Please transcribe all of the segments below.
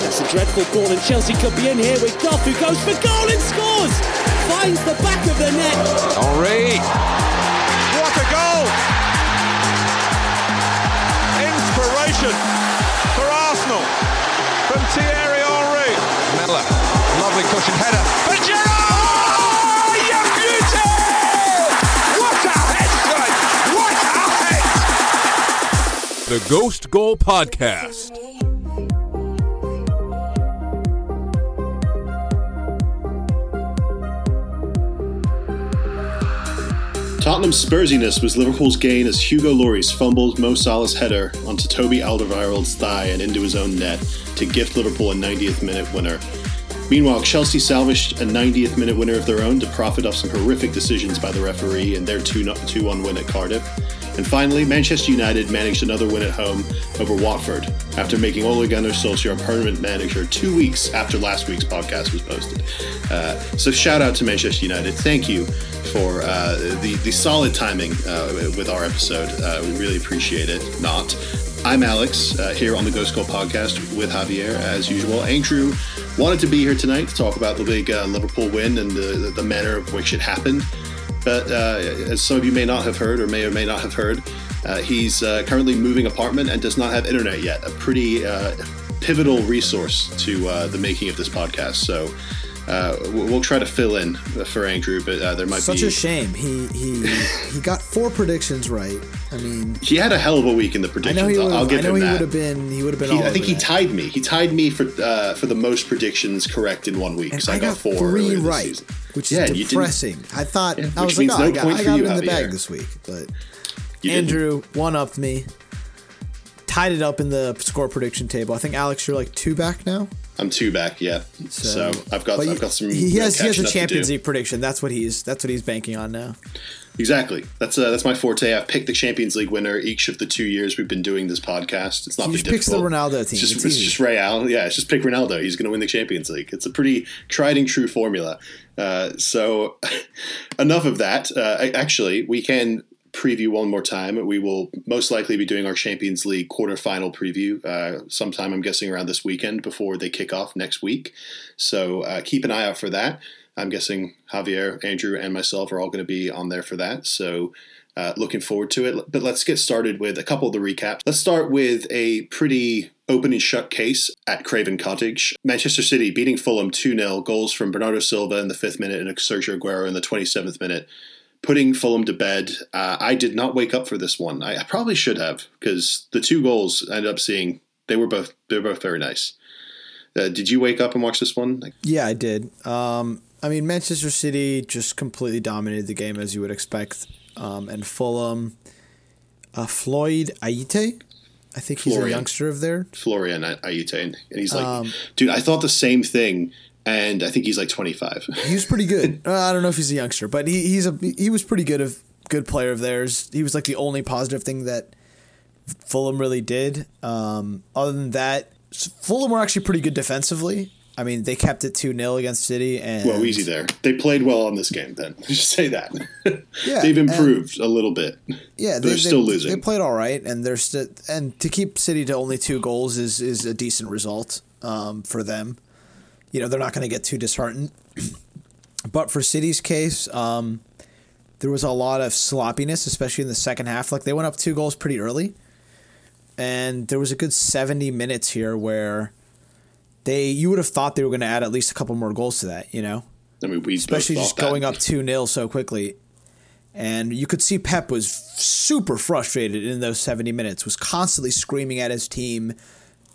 That's a dreadful ball, and Chelsea could be in here with Goff, who goes for goal and scores! Finds the back of the net. Henry. What a goal! Inspiration for Arsenal from Thierry Henry. Miller. Lovely cushion header. For Giroud! Oh, you beauty! What a head! What a head! The Ghost Goal Podcast. Tottenham's Spursiness was Liverpool's gain as Hugo Lloris fumbled Mo Salah's header onto Toby Alderweireld's thigh and into his own net to gift Liverpool a 90th minute winner. Meanwhile, Chelsea salvaged a 90th minute winner of their own to profit off some horrific decisions by the referee in their 2 1 win at Cardiff. And finally, Manchester United managed another win at home over Watford after making Ole Gunnar Solskjaer permanent manager two weeks after last week's podcast was posted. Uh, so shout out to Manchester United. Thank you for uh, the, the solid timing uh, with our episode. Uh, we really appreciate it. Not. I'm Alex uh, here on the Ghost Goal podcast with Javier as usual. Andrew wanted to be here tonight to talk about the big uh, Liverpool win and the, the manner of which it happened. But as some of you may not have heard, or may or may not have heard, uh, he's uh, currently moving apartment and does not have internet yet. A pretty uh, pivotal resource to uh, the making of this podcast. So uh, we'll try to fill in for Andrew, but there might Such be such a shame. He he he got four predictions right. I mean, He had a hell of a week in the I predictions. know he I'll. I'll give I know him he that. would have been. He would have been. He- I think he that. tied me. He tied me for uh, for the most predictions correct in one week. And 'cause I, got, four three right, season. which Yeah, is depressing. I thought Yeah, I was like, oh, no I got, I got you, in the bag this week, but You. Andrew one upped me, tied it up in the score prediction table. I think Alex, you're like two back now. I'm two back. Yeah. So, I've got I've you- got some. He has he has a Champions. League prediction. That's what he's that's what he's banking on now. Exactly. That's uh, that's my forte. I've picked the Champions League winner each of the two years we've been doing this podcast. It's not He been just picks the. Ronaldo It's team. just, It's it's just Real. Yeah, it's just pick Ronaldo. He's going to win the Champions League. It's a pretty tried and true formula. Uh, so, enough of that. Uh, actually, we can preview one more time. We will most likely be doing our Champions League quarterfinal preview uh, sometime. I'm guessing around this weekend before they kick off next week. So uh, keep an eye out for that. I'm guessing Javier, Andrew, and myself are all going to be on there for that. So uh, looking forward to it. But let's get started with a couple of the recaps. Let's start with a pretty open and shut case at Craven Cottage. Manchester City beating Fulham 2 0, goals from Bernardo Silva in the fifth minute and Sergio Aguero in the 27th minute. Putting Fulham to bed. Uh, I did not wake up for this one. I, I probably should have because the two goals I ended up seeing they were both they were both very nice. Uh, did you wake up and watch this one? Yeah, I did. Um, I mean, Manchester City just completely dominated the game as you would expect, um, and Fulham. Uh, Floyd Ayité, I think he's a Florian. youngster of there. Florian Ayité, and he's like, Um, dude, I thought the same thing, and I think he's like 25. He was pretty good. uh, I don't know if he's a youngster, but he, he's a he was pretty good of good player of theirs. He was like the only positive thing that Fulham really did. Um, other than that, Fulham were actually pretty good defensively. I mean, they kept it two 0 against City, and Well, easy there. They played well on this game. Then just say that. Yeah, They've improved a little bit. Yeah, They're still losing. They played all right, and they're still and to keep City to only two goals is is a decent result um, for them. You know, they're not going to get too disheartened. but for City's case, um, there was a lot of sloppiness, especially in the second half. Like they went up two goals pretty early, and there was a good seventy minutes here where they you would have thought they were going to add at least a couple more goals to that. You know, I mean, we especially just that. going up 2 0 so quickly. And you could see Pep was super frustrated in those 70 minutes, was constantly screaming at his team.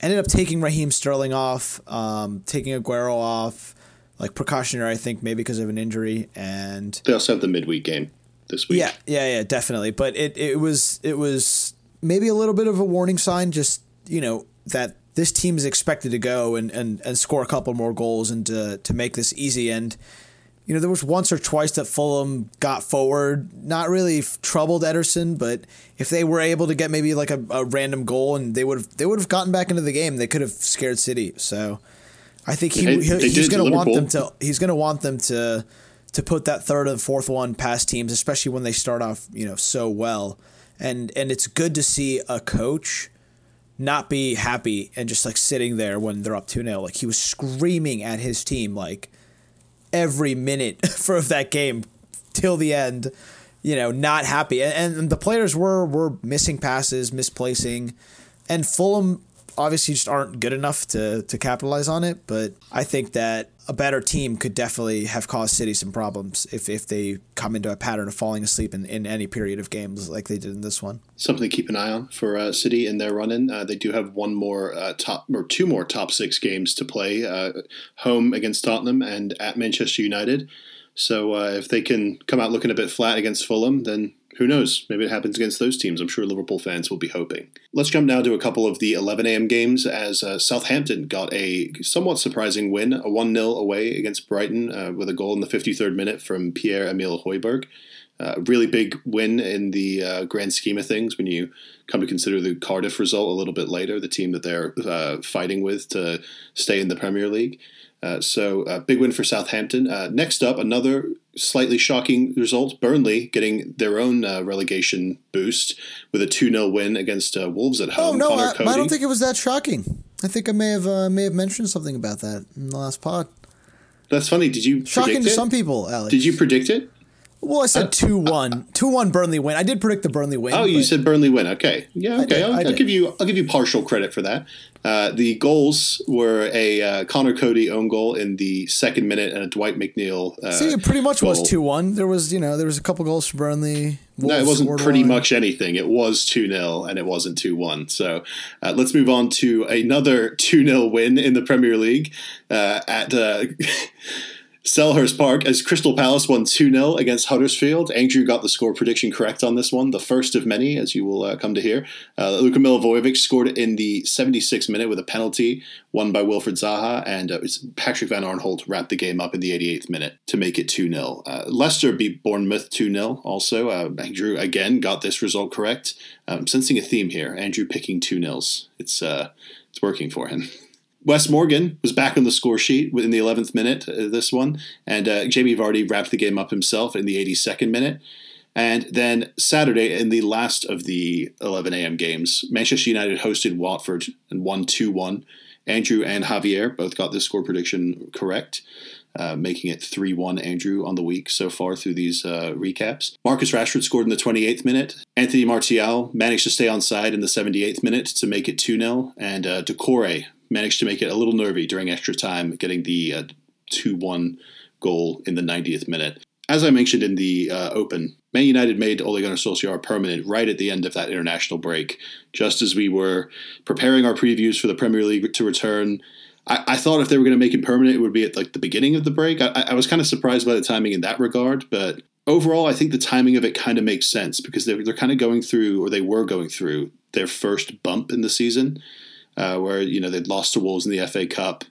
Ended up taking Raheem Sterling off, um, taking Aguero off, like precautionary, I think, maybe because of an injury. And They also have the midweek game this week. yeah, yeah, yeah, definitely. But it, it was it was maybe a little bit of a warning sign, just you know that this team is expected to go and, and, and score a couple more goals and to to make this easy. And you know there was once or twice that Fulham got forward, not really troubled Ederson, but if they were able to get maybe like a, a random goal and they would have they would have gotten back into the game, they could have scared City. So. I think he, he he's going to want them to he's going to want them to to put that third and fourth one past teams, especially when they start off you know so well. And and it's good to see a coach not be happy and just like sitting there when they're up 2 0. Like he was screaming at his team like every minute for that game till the end, you know, not happy. And, and the players were were missing passes, misplacing, and Fulham obviously just aren't good enough to to capitalize on it. But I think that a better team could definitely have caused City some problems if, if they come into a pattern of falling asleep in, in any period of games like they did in this one. Something to keep an eye on for uh, City in their run in. Uh, they do have one more uh, top or two more top six games to play uh, home against Tottenham and at Manchester United. So uh, if they can come out looking a bit flat against Fulham, then who knows? Maybe it happens against those teams. I'm sure Liverpool fans will be hoping. Let's jump now to a couple of the 11 a.m. games as uh, Southampton got a somewhat surprising win, a 1 0 away against Brighton uh, with a goal in the 53rd minute from Pierre Emile Højbjerg. A uh, really big win in the uh, grand scheme of things when you come to consider the Cardiff result a little bit later, the team that they're uh, fighting with to stay in the Premier League. Uh, so, uh, big win for Southampton. Uh, next up, another slightly shocking result Burnley getting their own uh, relegation boost with a 2 0 win against uh, Wolves at home. Oh, no, I, I, don't think it was that shocking. I think I may have uh, may have mentioned something about that in the last pod. That's funny. Did you shocking to it? some people, Alex? Did you predict it? Well, I said two one, two one Burnley win. I did predict the Burnley win. Oh, you said Burnley win. Okay, yeah, okay. I'll, I'll give you I'll give you partial credit for that. Uh, the goals were a uh, Conor Coady own goal in the second minute and a Dwight McNeil. Uh, See, it pretty much goal. was two one. There was you know there was a couple goals for Burnley. Wolves no, it wasn't pretty one. much anything. It was two 0 and it wasn't two one. So uh, let's move on to another two 0 win in the Premier League uh, at. Selhurst Park as Crystal Palace won 2 0 against Huddersfield. Andrew got the score prediction correct on this one, the first of many, as you will uh, come to hear. Uh, Luka Milivojevic scored in the 76th minute with a penalty, won by Wilfried Zaha, and uh, Patrick Van Aanholt wrapped the game up in the 88th minute to make it 2 0. Uh, Leicester beat Bournemouth 2 0 also. Uh, Andrew, again, got this result correct. I'm sensing a theme here. Andrew picking 2 0s. It's, uh, it's working for him. Wes Morgan was back on the score sheet in the 11th minute, uh, this one, and uh, Jamie Vardy wrapped the game up himself in the 82nd minute. And then Saturday, in the last of the 11 a.m. games, Manchester United hosted Watford and won 2 1. Andrew and Javier both got this score prediction correct, uh, making it 3 1 Andrew on the week so far through these uh, recaps. Marcus Rashford scored in the 28th minute. Anthony Martial managed to stay on side in the 78th minute to make it 2 0. And uh, Doucouré managed to make it a little nervy during extra time, getting the uh, 2 1 goal in the 90th minute. As I mentioned in the uh, Open, Man United made Ole Gunnar Solskjaer permanent right at the end of that international break, just as we were preparing our previews for the Premier League to return. I, I thought if they were going to make him permanent, it would be at like the beginning of the break. I, I was kind of surprised by the timing in that regard, but overall, I think the timing of it kind of makes sense because they're, they're kind of going through, or they were going through, their first bump in the season uh, where you know they'd lost to Wolves in the FA Cup,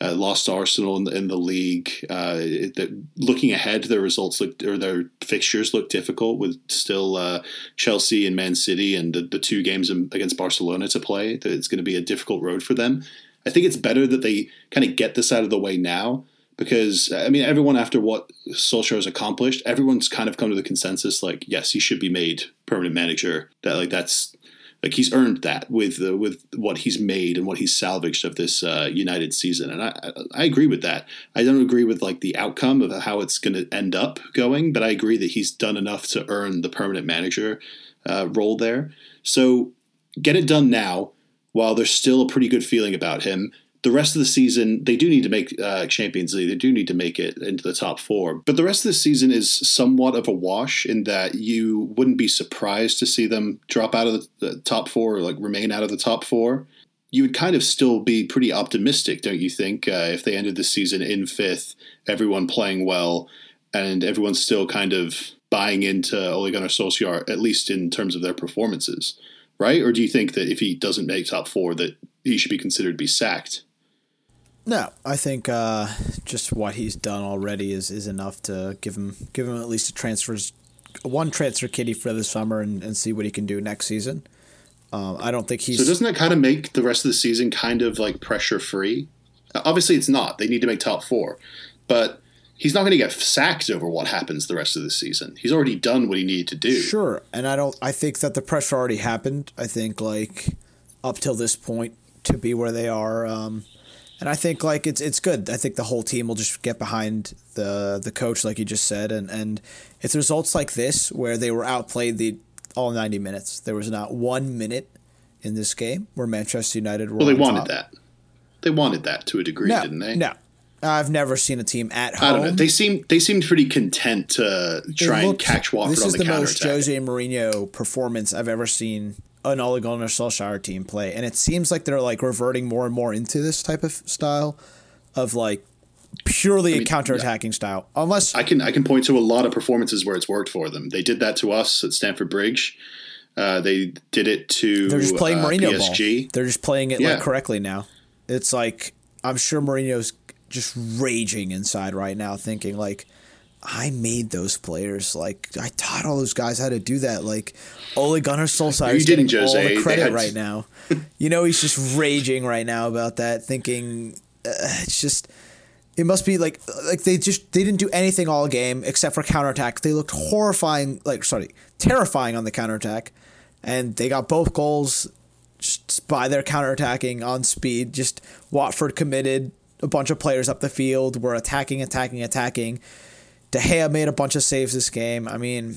uh, lost to Arsenal in the, in the league. Uh, it, looking ahead, their results look or their fixtures look difficult with still uh, Chelsea and Man City and the, the two games against Barcelona to play. It's going to be a difficult road for them. I think it's better that they kind of get this out of the way now because I mean everyone after what Solskjaer has accomplished, everyone's kind of come to the consensus like yes, he should be made permanent manager. That like that's like he's earned that with uh, with what he's made and what he's salvaged of this uh, United season, and I I agree with that. I don't agree with like the outcome of how it's going to end up going, but I agree that he's done enough to earn the permanent manager uh, role there. So get it done now while there's still a pretty good feeling about him the rest of the season, they do need to make uh, Champions League. They do need to make it into the top four. But the rest of the season is somewhat of a wash in that you wouldn't be surprised to see them drop out of the, the top four or like remain out of the top four. You would kind of still be pretty optimistic, don't you think, uh, if they ended the season in fifth, everyone playing well, and everyone's still kind of buying into Ole Gunnar Solskjaer, at least in terms of their performances, right? Or do you think that if he doesn't make top four, that he should be considered to be sacked? No, I think uh, just what he's done already is, is enough to give him give him at least a transfers one transfer kitty for the summer and, and see what he can do next season. Um, I don't think he's. So doesn't that kind of make the rest of the season kind of like pressure free? Obviously, it's not. They need to make top four, but he's not going to get sacked over what happens the rest of the season. He's already done what he needed to do. Sure, and I don't. I think that the pressure already happened. I think like up till this point to be where they are. Um, and I think like it's it's good. I think the whole team will just get behind the the coach, like you just said, and and it's results like this where they were outplayed the all ninety minutes. There was not one minute in this game where Manchester United were. Well, they wanted top. that. They wanted that to a degree, No, didn't they? no. I've never seen a team at home. I don't know. They seem they seemed pretty content to try and looked- catch Watford This on is the, the, counter most Jose Mourinho performance I've ever seen an Ole Gunnar Solskjaer team play, and it seems like they're like reverting more and more into this type of style of like purely a mean, counterattacking style. Unless I can I can point to a lot of performances where it's worked for them. They did that to us at Stamford Bridge. Uh, they did it to they're just playing uh, Mourinho PSG. ball, they're just playing it Yeah. like correctly now. It's like I'm sure Mourinho's just raging inside right now, thinking like. I made those players. Like I taught all those guys how to do that. Like Ole Gunnar Solskjaer is getting all the credit had- right now. you know he's just raging right now about that, thinking uh, it's just it must be like like they just they didn't do anything all game except for counterattack. They looked horrifying, like sorry, terrifying on the counterattack, and they got both goals just by their counterattacking on speed. Just Watford committed a bunch of players up the field, were attacking, attacking, attacking. De Gea made a bunch of saves this game. I mean,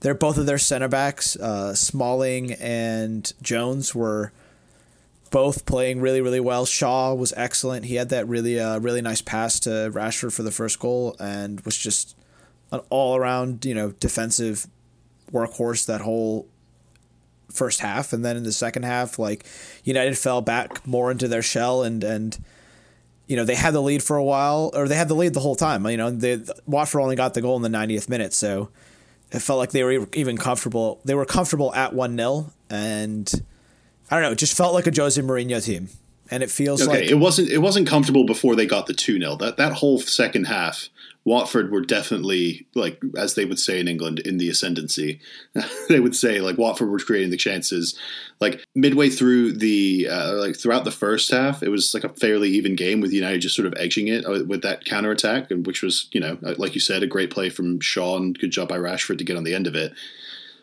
they're both of their center backs, uh, Smalling and Jones, were both playing really, really well. Shaw was excellent. He had that really, uh, really nice pass to Rashford for the first goal, and was just an all-around, you know, defensive workhorse that whole first half. And then in the second half, like United fell back more into their shell, and and you know they had the lead for a while, or they had the lead the whole time. You know, they, Watford only got the goal in the 90th minute, so it felt like they were even comfortable. They were comfortable at one 0 and I don't know. It just felt like a Jose Mourinho team, and it feels Okay, like it wasn't it wasn't comfortable before they got the two 0 That that whole second half, Watford were definitely like as they would say in England in the ascendancy. they would say like Watford were creating the chances. Like midway through the uh, like throughout the first half, it was like a fairly even game with United just sort of edging it uh, with that counter attack, which was you know uh, like you said a great play from and good job by Rashford to get on the end of it.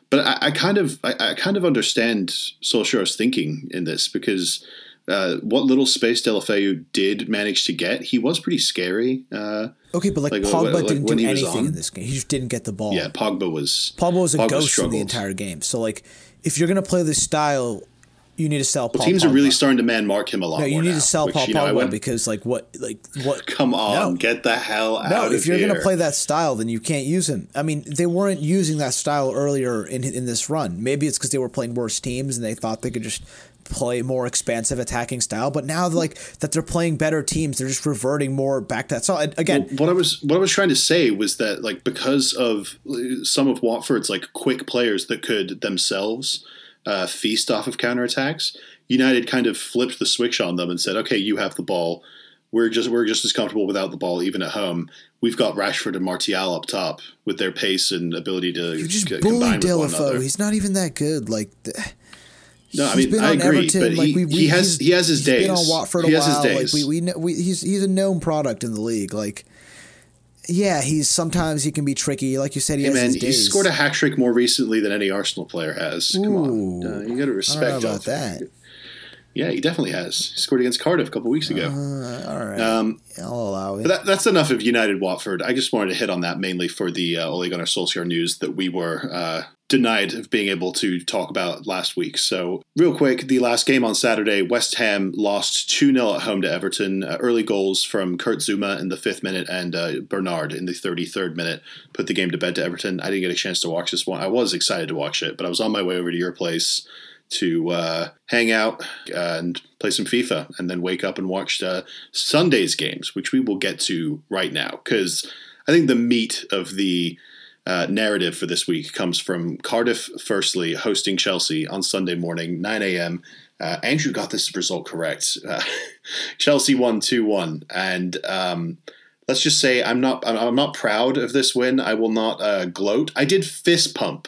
But I, I kind of I, I kind of understand Solskjaer's thinking in this because uh, what little space Deulofeu did manage to get, he was pretty scary. Uh, okay, but like, like, Pogba like, didn't do anything on? in this game. He just didn't get the ball. yeah, Pogba was Pogba was a Pogba ghost in the entire game. So like, if you're gonna play this style, you need to sell. Paul Teams Pogba. are really starting to man mark him a lot. No, you need now, to sell which, Paul you know, Pogba went, because like what like what Come on, No. get the hell out No, if you're here. going to play that style, then you can't use him. I mean, they weren't using that style earlier in in this run. Maybe it's because they were playing worse teams and they thought they could just play more expansive attacking style. But now, like that, they're playing better teams. They're just reverting more back to that. So again, what I was what I was trying to say was that like because of some of Watford's like quick players that could themselves uh, feast off of counterattacks, United kind of flipped the switch on them and said, "Okay, you have the ball. We're just we're just as comfortable without the ball, even at home. We've got Rashford and Martial up top with their pace and ability to you just c- bully combine with one another." He's not even that good. Like. The, No, I mean been I on agree, Everton, but like, he, we- we- he has he has his he's days. Been on Watford a he has while. Like we, we, we he's he's a known product in the league. Like, yeah, he's sometimes he can be tricky. Like you said, he Hey man, he scored a hat trick more recently than any Arsenal player has. Come on, uh, you got to respect about that. Yeah, he definitely has. He scored against Cardiff a couple weeks ago. Uh, all right, Um, I'll allow it. but that, that's enough of United Watford. I just wanted to hit on that mainly for the uh, Ole Gunnar Solskjaer news that we were uh, denied of being able to talk about last week. So, real quick, the last game on Saturday, West Ham lost 2 0 at home to Everton. Uh, early goals from Kurt Zouma in the fifth minute and uh, Bernard in the 33rd minute put the game to bed to Everton. I didn't get a chance to watch this one. I was excited to watch it, but I was on my way over to your place to uh, hang out and play some FIFA, and then wake up and watch uh, Sunday's games, which we will get to right now. Because I think the meat of the uh, narrative for this week comes from Cardiff, firstly, hosting Chelsea on Sunday morning, 9 a.m. Uh, Andrew got this result correct. Uh, Chelsea won 2 1. And um, let's just say I'm not, I'm, not proud of this win. I will not uh, gloat. I did fist pump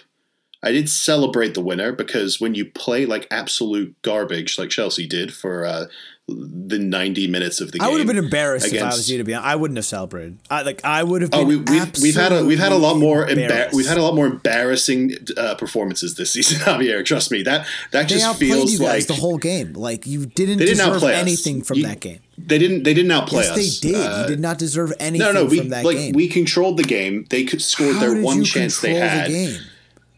I did celebrate the winner because when you play like absolute garbage, like Chelsea did for uh, the 90 minutes of the game. I would have been embarrassed against, if I was you to be honest. I wouldn't have celebrated. I like I would have Oh, we, we've, we've had a we've had a lot more embar- we've had a lot more embarrassing uh, performances this season, Javier. Trust me that that they just feels like the whole game. Like you didn't they didn't deserve us. anything from You- that game. They didn't they didn't outplay Yes, us. they did. Uh, you did not deserve anything no, no, we from that like game. we controlled the game. They could scored How their one chance they had. The game?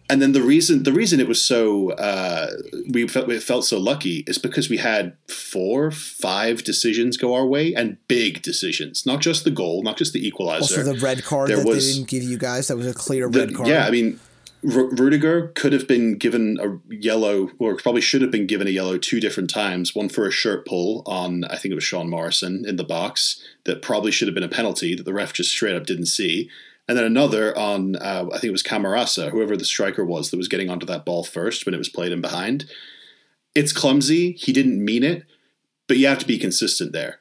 And then the reason the reason it was so uh, we felt we felt so lucky is because we had four, five decisions go our way and big decisions, not just the goal, not just the equalizer. Also, the red card There that was- they didn't give you guys. That was a clear The- red card. Yeah, I mean, R- Rudiger could have been given a yellow, or probably should have been given a yellow two different times. One for a shirt pull on, I think it was Sean Morrison in the box, that probably should have been a penalty that the ref just straight up didn't see. And then another on, uh, I think it was Camarasa, whoever the striker was that was getting onto that ball first when it was played in behind. It's clumsy. He didn't mean it, but you have to be consistent there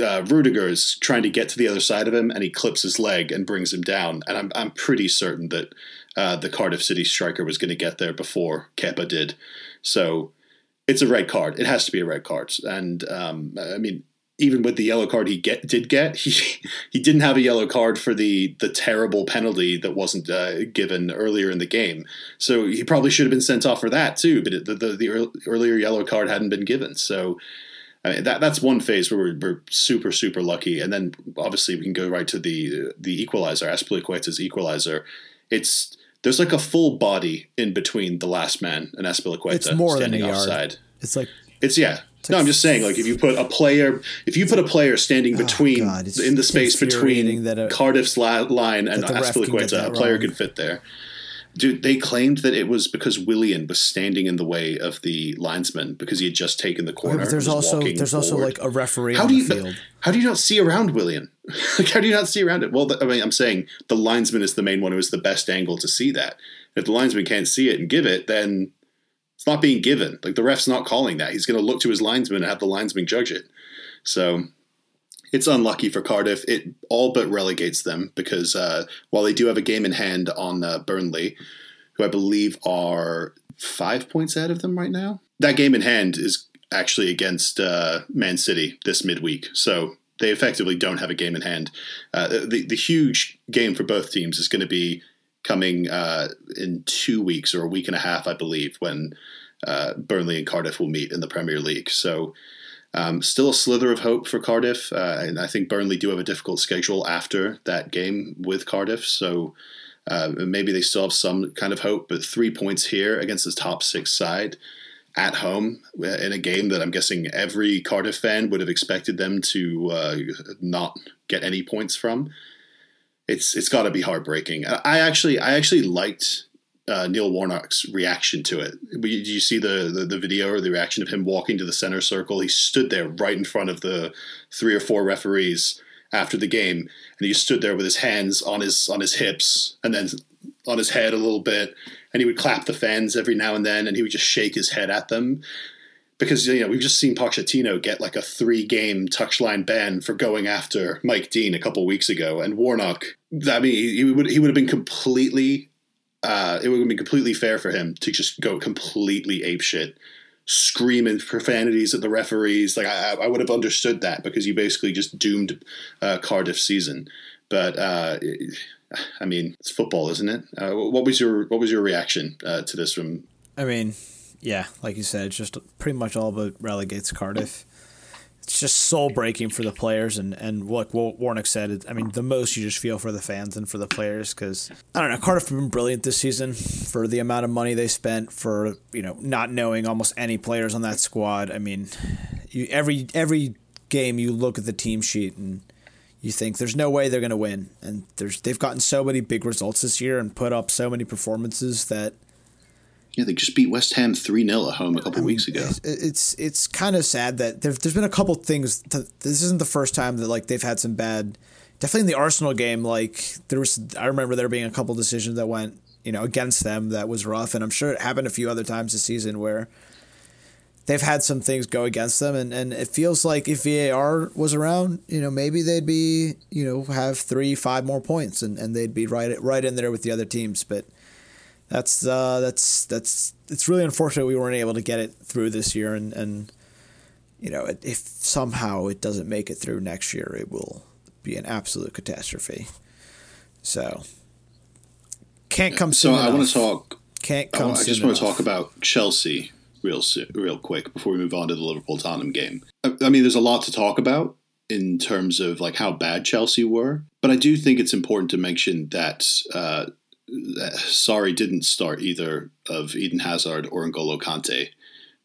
uh, Rudiger is trying to get to the other side of him, and he clips his leg and brings him down. And I'm I'm pretty certain that uh, the Cardiff City striker was going to get there before Kepa did. So it's a red card. It has to be a red card. And um, I mean, even with the yellow card he get did get, he he didn't have a yellow card for the the terrible penalty that wasn't uh, given earlier in the game. So he probably should have been sent off for that too. But it, the, the the earlier yellow card hadn't been given. So. I mean, that that's one phase where we're, we're super super lucky, and then obviously we can go right to the the equalizer, Azpilicueta's equalizer. It's there's like a full body in between the last man and Azpilicueta it's more than a standing yard. offside. It's like It's yeah. No, I'm just saying, like if you put a player, if you put a player standing oh, between Oh, God, in the space between that a- Cardiff's la- line and that the ref can get Azpilicueta, a player could fit there. Dude, they claimed that it was because Willian was standing in the way of the linesman because he had just taken the corner. but there's also there's also like a referee How do the you field. how do you not see around Willian? like how do you not see around it? Well, I mean, I'm saying the linesman is the main one who is the best angle to see that. If the linesman can't see it and give it, then it's not being given. Like the ref's not calling that. He's going to look to his linesman and have the linesman judge it. So it's unlucky for Cardiff. It all but relegates them because uh, while they do have a game in hand on uh, Burnley, who I believe are five points out of them right now, that game in hand is actually against uh, Man City this midweek. So they effectively don't have a game in hand. Uh, the, the huge game for both teams is going to be coming uh, in two weeks or a week and a half, I believe, when uh, Burnley and Cardiff will meet in the Premier League. So um, still a slither of hope for Cardiff. Uh, and I think Burnley do have a difficult schedule after that game with Cardiff. So uh, maybe they still have some kind of hope. But three points here against the top six side at home uh, in a game that I'm guessing every Cardiff fan would have expected them to uh, not get any points from. It's it's got to be heartbreaking. I actually I actually liked uh, Neil Warnock's reaction to it. Did you see the, the the video or the reaction of him walking to the center circle? He stood there right in front of the three or four referees after the game, and he stood there with his hands on his on his hips and then on his head a little bit, and he would clap the fans every now and then, and he would just shake his head at them. Because you know we've just seen Pochettino get like a three-game touchline ban for going after Mike Dean a couple weeks ago, and Warnock. I mean, he would he would have been completely uh, it would have been completely fair for him to just go completely apeshit, screaming profanities at the referees. Like I, I would have understood that because you basically just doomed uh, Cardiff season. But uh, I mean, it's football, isn't it? Uh, what was your what was your reaction uh, to this from? I mean, yeah, like you said, it's just pretty much all but relegates Cardiff. It's just soul breaking for the players, and and like what Warnock said, it, I mean, the most you just feel for the fans and for the players because I don't know, Cardiff have been brilliant this season for the amount of money they spent for you know not knowing almost any players on that squad. I mean, you every every game you look at the team sheet and you think there's no way they're going to win, and there's they've gotten so many big results this year and put up so many performances that Yeah, they just beat West Ham three 0 at home a couple weeks ago. It's it's, it's kind of sad that there, there's been a couple things. To, this isn't the first time that like they've had some bad. Definitely in the Arsenal game, like there was. I remember there being a couple decisions that went you know against them that was rough, and I'm sure it happened a few other times this season where they've had some things go against them, and, and it feels like if VAR was around, you know maybe they'd be you know have three five more points, and, and they'd be right right in there with the other teams, but that's uh, that's that's it's really unfortunate we weren't able to get it through this year, and and you know if somehow it doesn't make it through next year, it will be an absolute catastrophe. So can't come so soon. I want to talk. Can't I, come. I soon just want to talk about Chelsea real real quick before we move on to the Liverpool Tottenham game. I, I mean, there's a lot to talk about in terms of like how bad Chelsea were, but I do think it's important to mention that. Uh, that Sarri didn't start either of Eden Hazard or N'Golo Kante,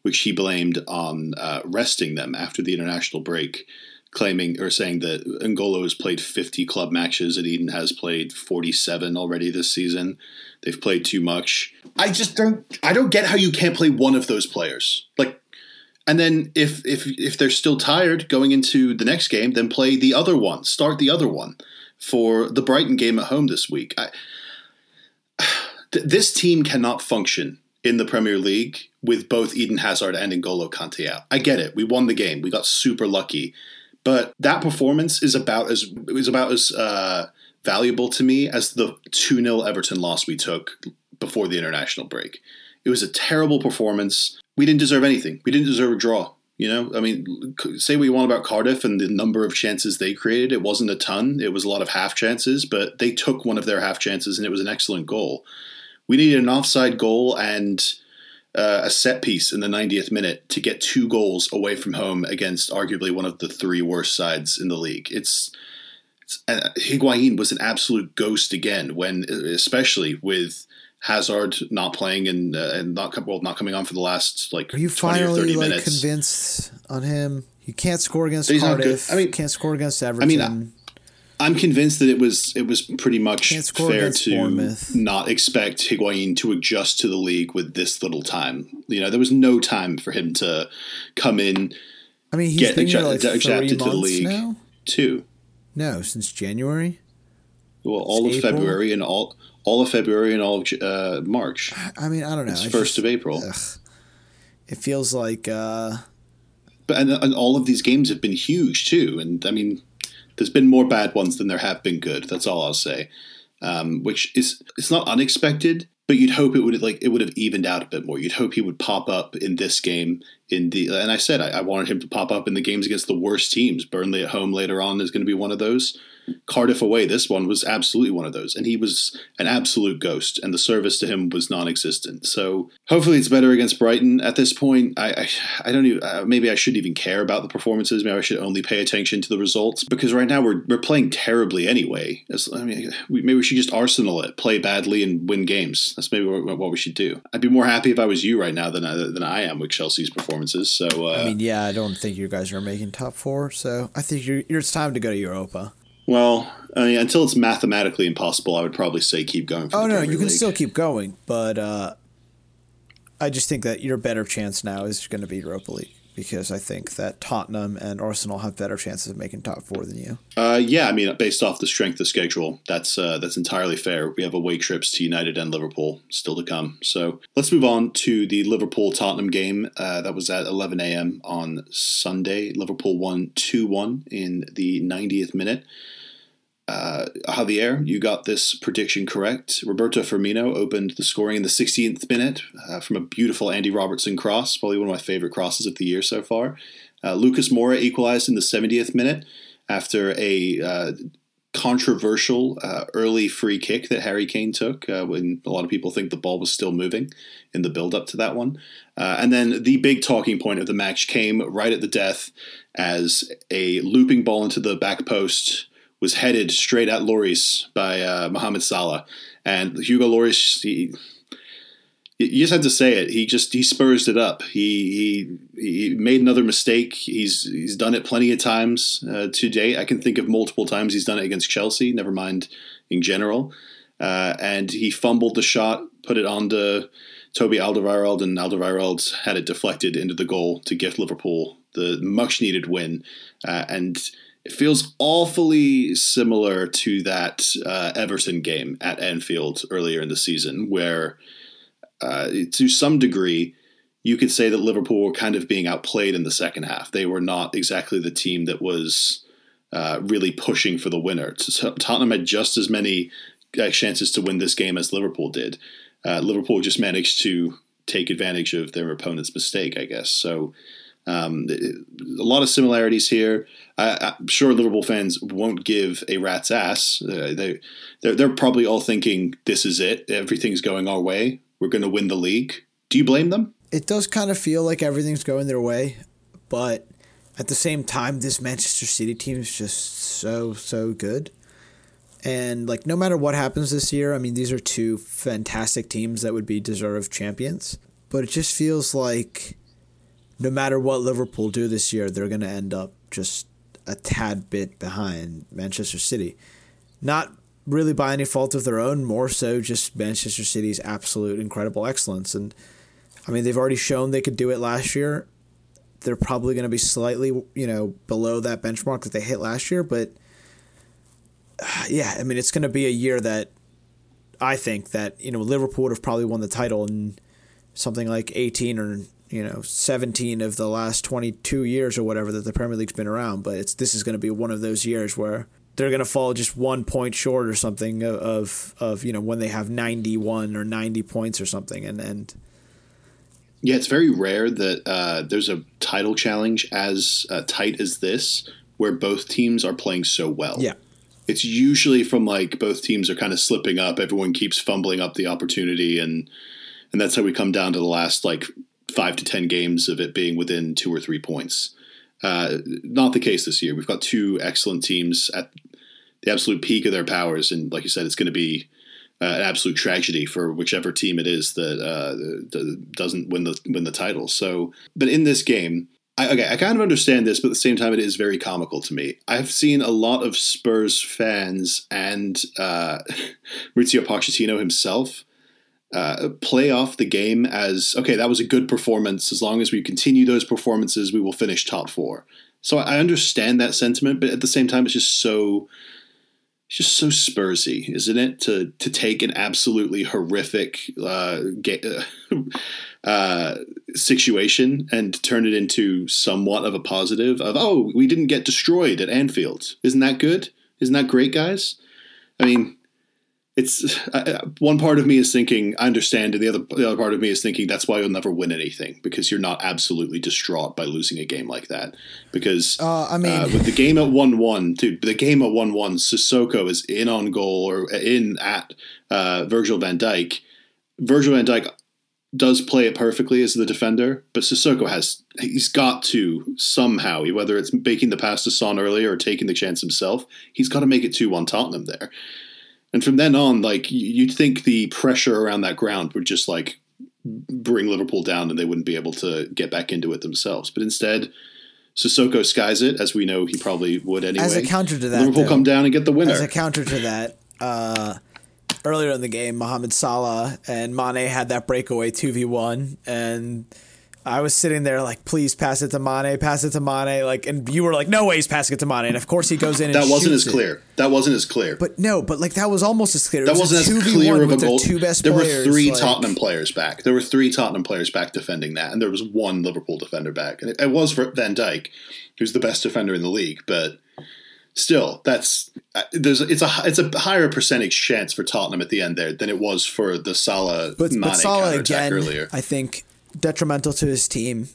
which he blamed on uh, resting them after the international break, claiming or saying that N'Golo has played 50 club matches and Eden has played 47 already this season. They've played too much. I just don't. I don't get how you can't play one of those players. Like, and then if if if they're still tired going into the next game, then play the other one. Start the other one for the Brighton game at home this week. I, th- this team cannot function in the Premier League with both Eden Hazard and N'Golo Kante out. I get it. We won the game. We got super lucky. But that performance is about as is about as uh, valuable to me as the 2 0 Everton loss we took before the international break. It was a terrible performance. We didn't deserve anything. We didn't deserve a draw. You know, I mean, say what you want about Cardiff and the number of chances they created. It wasn't a ton. It was a lot of half chances, but they took one of their half chances and it was an excellent goal. We needed an offside goal and uh, a set piece in the 90th minute to get two goals away from home against arguably one of the three worst sides in the league. It's, it's uh, Higuain was an absolute ghost again when, especially with Hazard not playing and uh, and not well not coming on for the last like Are you 20 or finally 30 like minutes. convinced on him? You can't score against He's. Cardiff. I mean- can't score against Everton. mean, I'm convinced that it was it was pretty much fair to not expect Higuain to adjust to the league with this little time. You know, there was no time for him to come in I mean, he's get been adju- like three adapted to the months league. now. too. No, since January. Well, all of April? February and all all of February and all of uh, March. I mean, I don't know. It's first just- of April. ugh. It feels like uh, But and, and all of these games have been huge too. And I mean, there's been more bad ones than there have been good. That's all I'll say. Um, which is it's not unexpected, but you'd hope it would like it would have evened out a bit more. You'd hope he would pop up in this game. In the and I said I, I wanted him to pop up in the games against the worst teams. Burnley at home later on is going to be one of those. Cardiff away, this one was absolutely one of those, and he was an absolute ghost, and the service to him was non-existent. So hopefully, it's better against Brighton. At this point, I I, I don't even uh, maybe I shouldn't even care about the performances. Maybe I should only pay attention to the results because right now we're we're playing terribly anyway. As, I mean, we, maybe we should just Arsenal it, play badly, and win games. That's maybe what, what we should do. I'd be more happy if I was you right now than I, than I am with Chelsea's performances. So uh, I mean, yeah, I don't think you guys are making top four, so I think you're, it's time to go to Europa. Well, I mean, until it's mathematically impossible, I would probably say keep going. For Oh no, Premier you can League. still keep going, but uh, I just think that your better chance now is going to be Europa League because I think that Tottenham and Arsenal have better chances of making top four than you. Uh, yeah, I mean, based off the strength of schedule, that's uh, that's entirely fair. We have away trips to United and Liverpool still to come. So let's move on to the Liverpool Tottenham game. Uh, that was at 11 a.m. on Sunday. Liverpool won 2 1 in the 90th minute. Uh, Javier, you got this prediction correct. Roberto Firmino opened the scoring in the 16th minute uh, from a beautiful Andy Robertson cross, probably one of my favorite crosses of the year so far. Uh, Lucas Moura equalized in the 70th minute after a uh, controversial uh, early free kick that Harry Kane took uh, when a lot of people think the ball was still moving in the build up to that one. And then the big talking point of the match came right at the death as a looping ball into the back post was headed straight at Lloris by uh, Mohamed Salah. And Hugo Lloris. he, you just had to say it. He just he spurs it up. He he, he made another mistake. He's he's done it plenty of times uh, to date. I can think of multiple times he's done it against Chelsea. Never mind in general. Uh, and he fumbled the shot, put it onto Toby Alderweireld, and Alderweireld had it deflected into the goal to gift Liverpool the much needed win. Uh, and it feels awfully similar to that uh, Everton game at Anfield earlier in the season, where uh, to some degree, you could say that Liverpool were kind of being outplayed in the second half. They were not exactly the team that was uh, really pushing for the winner. Tottenham had just as many uh, chances to win this game as Liverpool did. uh, Liverpool just managed to take advantage of their opponent's mistake, I guess. So um, a lot of similarities here. I, am sure Liverpool fans won't give a rat's ass. Uh, they, they're, they're probably all thinking, this is it. Everything's going our way. We're going to win the league. Do you blame them? It does kind of feel like everything's going their way, but at the same time, this Manchester City team is just so, so good. And like no matter what happens this year, I mean these are two fantastic teams that would be deserved champions. But it just feels like no matter what Liverpool do this year, they're going to end up just a tad bit behind Manchester City. Not really by any fault of their own, more so just Manchester City's absolute incredible excellence. And I mean, they've already shown they could do it last year. They're probably going to be slightly, you know, below that benchmark that they hit last year, but yeah, I mean, it's going to be a year that I think that you know Liverpool would have probably won the title in something like 18 or you know 17 of the last 22 years or whatever that the Premier League's been around. But it's this is going to be one of those years where they're going to fall just one point short or something of of you know when they have 91 or 90 points or something, and and yeah, it's very rare that uh, there's a title challenge as uh, tight as this where both teams are playing so well. Yeah it's usually from like both teams are kind of slipping up. Everyone keeps fumbling up the opportunity, and and that's how we come down to the last like five to ten games of it being within two or three points. Uh, not the case this year. We've got two excellent teams at the absolute peak of their powers, and like you said, it's going to be uh, an absolute tragedy for whichever team it is that uh, doesn't win the win the title. So, but in this game, I, okay, I kind of understand this, but at the same time, it is very comical to me. I've seen a lot of Spurs fans and uh, Mauricio Pochettino himself uh, play off the game as okay, that was a good performance. As long as we continue those performances, we will finish top four. So I understand that sentiment, but at the same time, it's just so it's just so Spursy, isn't it? To to take an absolutely horrific uh, ga- uh, situation and turn it into somewhat of a positive of oh we didn't get destroyed at Anfield isn't that good isn't that great guys I mean it's uh, one part of me is thinking I understand and the other the other part of me is thinking that's why you'll never win anything because you're not absolutely distraught by losing a game like that because uh, I mean uh, with the game at one one dude the game at one one Sissoko is in on goal or in at uh, Virgil Van Dijk Virgil Van Dijk does play it perfectly as the defender, but Sissoko has he's got to somehow, whether it's making the pass to Son earlier or taking the chance himself, he's got to make it two one Tottenham there. And from then on, like you'd think the pressure around that ground would just like bring Liverpool down and they wouldn't be able to get back into it themselves. But instead, Sissoko skies it, as we know he probably would anyway. As a counter to that, Liverpool though, come down and get the winner. As a counter to that, uh, earlier in the game, Mohamed Salah and Mane had that breakaway 2v1 and I was sitting there like, please pass it to Mane, pass it to Mane, like, and you were like, no way he's passing it to Mane, and of course he goes in. that wasn't as it. clear. That wasn't as clear. But no, but like that was almost as clear. It that was wasn't as clear of a goal. Two best there players, were three like, Tottenham players back. There were three Tottenham players back defending that, and there was one Liverpool defender back, and it, it was Van Dijk, who's the best defender in the league, but still, that's uh, there's it's a it's a higher percentage chance for Tottenham at the end there than it was for the Salah but, Mane but Salah again, earlier. I think detrimental to his team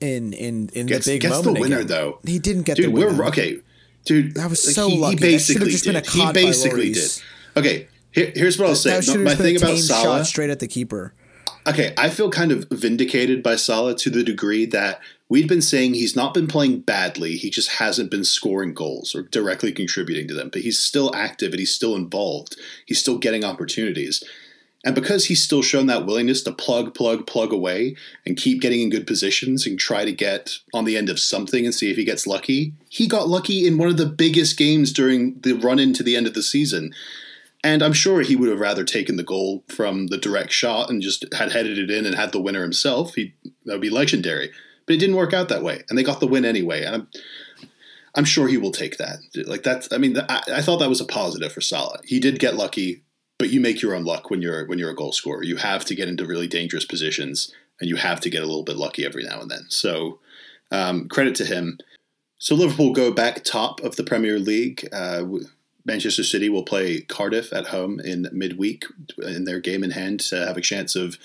in in in gets, the big gets moment. the winner again. though. He didn't get dude, the winner. We're, okay, dude, that was so he, lucky. He basically just did. Been a he basically did. Okay, here, here's what I'll say. That my thing about Salah, shot straight at the keeper. Okay, I feel kind of vindicated by Salah to the degree that we'd been saying he's not been playing badly. He just hasn't been scoring goals or directly contributing to them. But he's still active and he's still involved. He's still getting opportunities. And because he's still shown that willingness to plug, plug, plug away and keep getting in good positions and try to get on the end of something and see if he gets lucky, he got lucky in one of the biggest games during the run into the end of the season. And I'm sure he would have rather taken the goal from the direct shot and just had headed it in and had the winner himself. He that would be legendary. But it didn't work out that way, and they got the win anyway. And I'm, I'm sure he will take that. Like that's. I mean, I, I thought that was a positive for Salah. He did get lucky, but you make your own luck when you're when you're a goal scorer. You have to get into really dangerous positions, and you have to get a little bit lucky every now and then. So um, credit to him. So Liverpool go back top of the Premier League. Uh, Manchester City will play Cardiff at home in midweek in their game in hand to have a chance of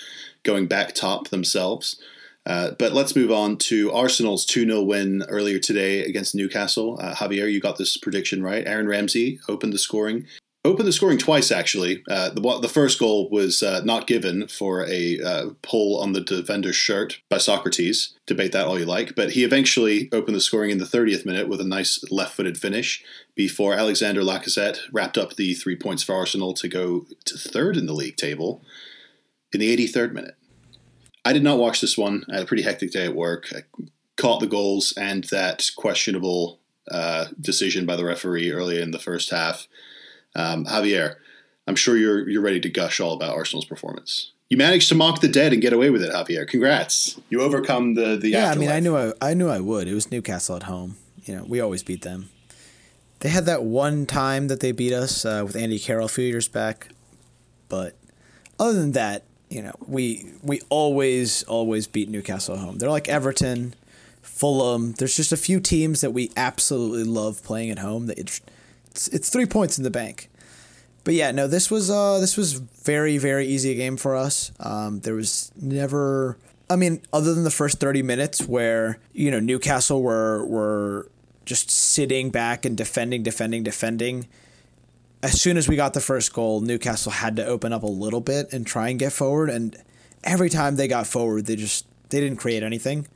going back top themselves. Uh, but let's move on to Arsenal's 2 0 win earlier today against Newcastle. Uh, Javier, you got this prediction right. Aaron Ramsey opened the scoring. Opened the scoring twice, actually. Uh, the, the first goal was uh, not given for a uh, pull on the defender's shirt by Sokratis. Debate that all you like. But he eventually opened the scoring in the 30th minute with a nice left footed finish before Alexander Lacazette wrapped up the three points for Arsenal to go to third in the league table in the 83rd minute. I did not watch this one. I had a pretty hectic day at work. I caught the goals and that questionable uh, decision by the referee early in the first half. Um, Javier, I'm sure you're you're ready to gush all about Arsenal's performance. You managed to mock the dead and get away with it, Javier. Congrats! You overcome the the. Yeah, afterlife. I mean, I knew I, I knew I would. It was Newcastle at home. You know, we always beat them. They had that one time that they beat us uh, with Andy Carroll a few years back, but other than that, you know, we we always always beat Newcastle at home. They're like Everton, Fulham. There's just a few teams that we absolutely love playing at home. That it's it's, it's three points in the bank. But yeah, no, this was uh this was very very easy game for us. Um, there was never. I mean, other than the first thirty minutes where you know Newcastle were were just sitting back and defending, defending, defending as soon as we got the first goal, Newcastle had to open up a little bit and try and get forward. And every time they got forward, they just they didn't create anything.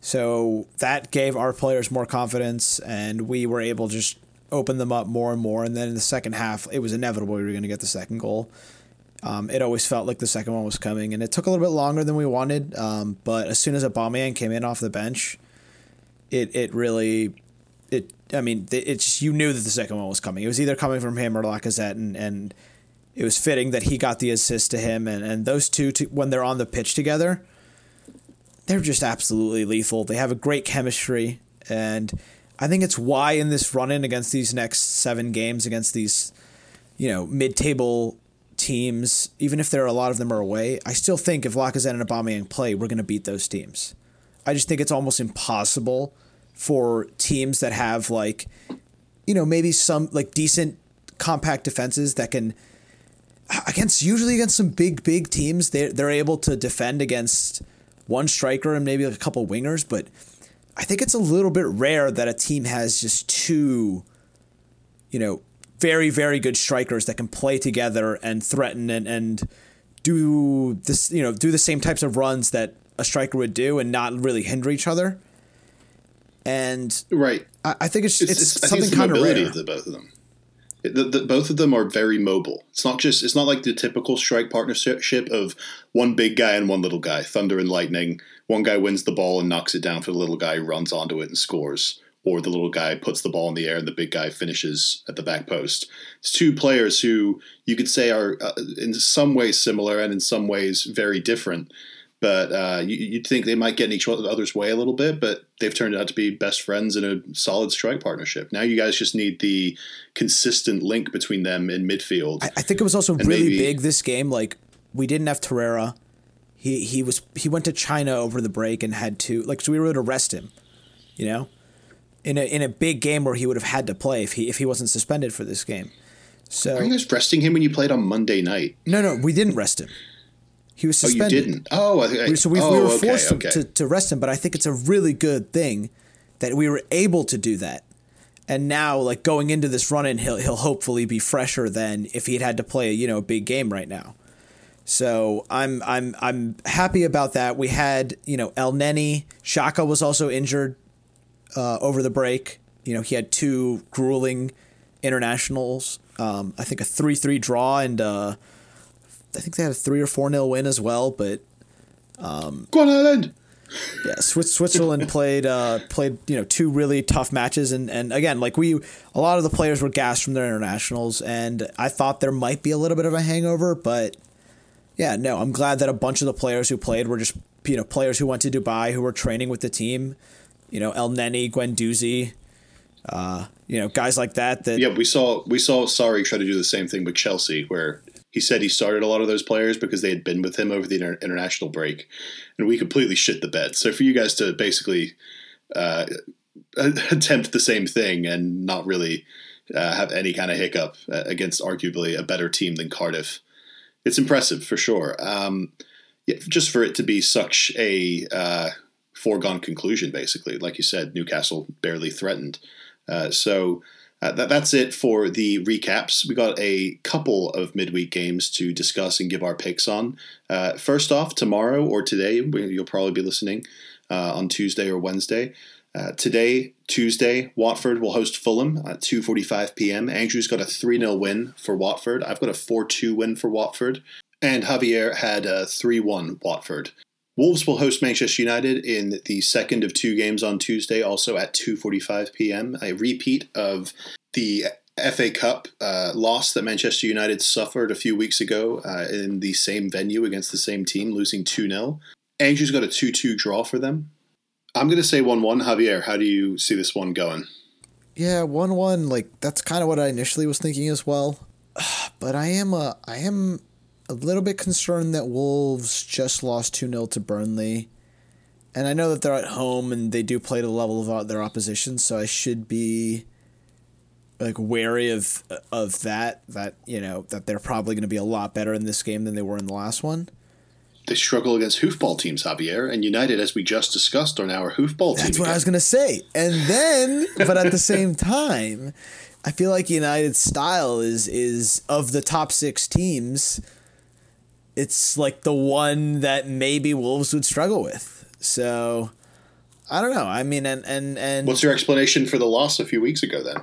So that gave our players more confidence, and we were able to just open them up more and more. And then in the second half, it was inevitable we were going to get the second goal. Um, it always felt like the second one was coming, and it took a little bit longer than we wanted. Um, but as soon as Aubameyang came in off the bench, it it really it I mean, it's you knew that the second one was coming. It was either coming from him or Lacazette, and, and it was fitting that he got the assist to him. And, and those two, to, when they're on the pitch together, they're just absolutely lethal. They have a great chemistry, and I think it's why in this run in against these next seven games against these, you know, mid table teams, even if there are a lot of them are away, I still think if Lacazette and Aubameyang play, we're going to beat those teams. I just think it's almost impossible for teams that have like you know maybe some like decent compact defenses that can against usually against some big big teams they they're able to defend against one striker and maybe like a couple wingers but I think it's a little bit rare that a team has just two you know very very good strikers that can play together and threaten and and do this you know do the same types of runs that a striker would do and not really hinder each other and right, I, I think it's it's, it's, something kind of rare. Of the both of them. The, the, both of them are very mobile. It's not just it's not like the typical strike partnership of one big guy and one little guy, thunder and lightning. One guy wins the ball and knocks it down for the little guy runs onto it and scores, or the little guy puts the ball in the air and the big guy finishes at the back post. It's two players who you could say are uh, in some ways similar and in some ways very different but uh, you, would think they might get in each other's way a little bit, but they've turned out to be best friends in a solid strike partnership. Now you guys just need the consistent link between them in midfield. I, I think it was also really maybe, big this game. Like we didn't have Torreira. He he was he went to China over the break and had to like so we were able to rest him. You know, in a in a big game where he would have had to play if he if he wasn't suspended for this game. So are you guys resting him when you played on Monday night? No, no, we didn't rest him. He was suspended. Oh, you didn't? Oh, I, so we, oh, we were forced okay, okay. To, to rest him, but I think it's a really good thing that we were able to do that. And now, like going into this run in, he'll he'll hopefully be fresher than if he had had to play you know a big game right now. So I'm I'm I'm happy about that. We had you know Elneny, Xhaka was also injured uh, over the break. You know he had two grueling internationals. Um, I think a three three draw and. Uh, I think they had a three or four nil win as well. But um, go on Ireland. Yeah, Switzerland played uh, played you know two really tough matches, and and again like we a lot of the players were gassed from their internationals, and I thought there might be a little bit of a hangover, but yeah, no, I'm glad that a bunch of the players who played were just you know players who went to Dubai who were training with the team, you know Elneny, Guendouzi, uh, you know guys like that. That yeah, we saw we saw Sarri try to do the same thing with Chelsea, where he said he started a lot of those players because they had been with him over the inter- international break, and we completely shit the bed. So for you guys to basically uh, attempt the same thing and not really uh, have any kind of hiccup uh, against arguably a better team than Cardiff. It's impressive for sure. Um, yeah, just for it to be such a uh, foregone conclusion, basically, like you said, Newcastle barely threatened. Uh, so uh, that, that's it for the recaps. We got a couple of midweek games to discuss and give our picks on. Uh, first off, tomorrow or today, you'll probably be listening uh, on Tuesday or Wednesday. Uh, today, Tuesday, Watford will host Fulham at 2:45 p.m. Andrew's got a 3-0 win for Watford. I've got a 4-2 win for Watford, and Javier had a 3-1 Watford. Wolves will host Manchester United in the second of two games on Tuesday, also at 2:45 p.m. A repeat of the FA Cup uh, loss that Manchester United suffered a few weeks ago uh, in the same venue against the same team, losing 2 0. Andrew's got a 2 2 draw for them. I'm going to say 1 1. Javier, how do you see this one going? Yeah, 1 1. Like, that's kind of what I initially was thinking as well. But I am a, I am a little bit concerned that Wolves just lost 2 0 to Burnley. And I know that they're at home and they do play to the level of their opposition, so I should be like wary of of that that you know that they're probably going to be a lot better in this game than they were in the last one. They struggle against hoofball teams, Javier, and United, as we just discussed, are now a hoofball team. That's what again. I was going to say. And then, but at the same time, I feel like United's style is is of the top six teams it's like the one that maybe Wolves would struggle with. So I don't know. I mean, and and and what's your explanation for the loss a few weeks ago? Then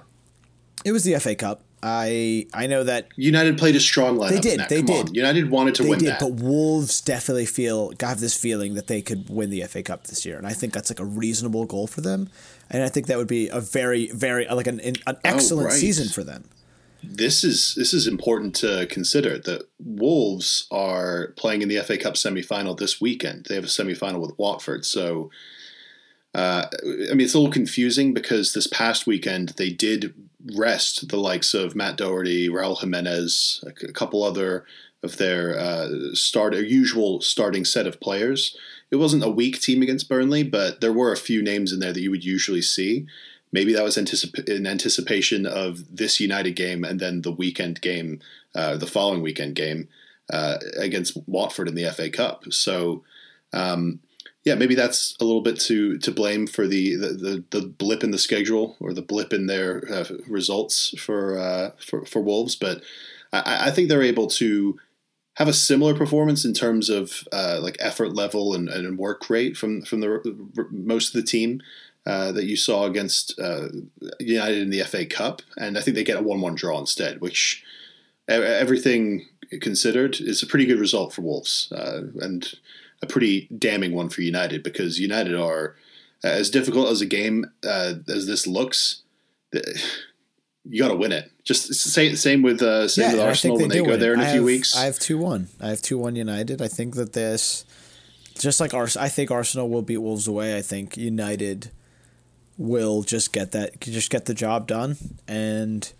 it was the FA Cup. I I know that United played a strong lineup. They did. They Come did. On. United wanted to they win did, that, but Wolves definitely feel have this feeling that they could win the FA Cup this year, and I think that's like a reasonable goal for them, and I think that would be a very very like an an oh, excellent oh, right. season for them this is this is important to consider that Wolves are playing in the FA Cup semi-final this weekend. They have a semi-final with Watford, so uh, I mean it's a little confusing because this past weekend they did rest the likes of Matt Doherty, Raul Jimenez, a couple other of their uh, start usual starting set of players. It wasn't a weak team against Burnley, but there were a few names in there that you would usually see maybe that was anticip- in anticipation of this United game and then the weekend game, uh, the following weekend game uh, against Watford in the FA Cup. So, um, yeah, maybe that's a little bit to to blame for the the, the, the blip in the schedule or the blip in their uh, results for, uh, for for Wolves. But I, I, think they're able to have a similar performance in terms of uh, like effort level and, and work rate from from the most of the team. Uh, that you saw against uh, United in the FA Cup, and I think they get a one-one draw instead, which everything considered is a pretty good result for Wolves uh, and a pretty damning one for United because United are as difficult as a game uh, as this looks. You got to win it. Just same same with uh, same yeah, with Arsenal when they go there in a I few have, weeks. I have two one. I have two one United. I think that this, just like Ars, I think Arsenal will beat Wolves away. I think United will just get that just get the job done and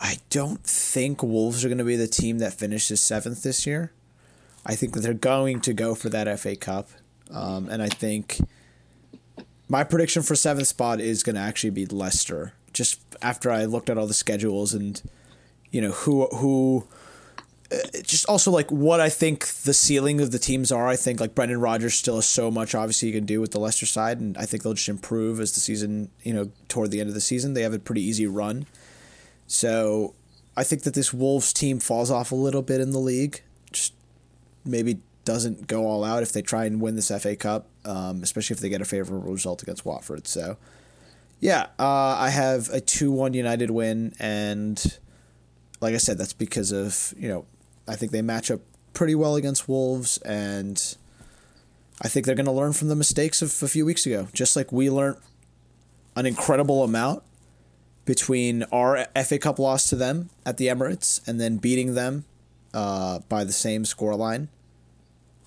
I don't think Wolves are going to be the team that finishes seventh this year. I think that they're going to go for that FA Cup, um, and I think my prediction for seventh spot is going to actually be Leicester. Just after I looked at all the schedules and you know who who just also like what I think the ceiling of the teams are. I think like Brendan Rodgers still has so much obviously you can do with the Leicester side, and I think they'll just improve as the season you know toward the end of the season. They have a pretty easy run, so I think that this Wolves team falls off a little bit in the league. Just maybe doesn't go all out if they try and win this FA Cup, um, especially if they get a favorable result against Watford. So yeah, uh, I have a two one United win and like I said, that's because of you know I think they match up pretty well against Wolves, and I think they're going to learn from the mistakes of a few weeks ago. Just like we learned an incredible amount between our FA Cup loss to them at the Emirates and then beating them uh, by the same scoreline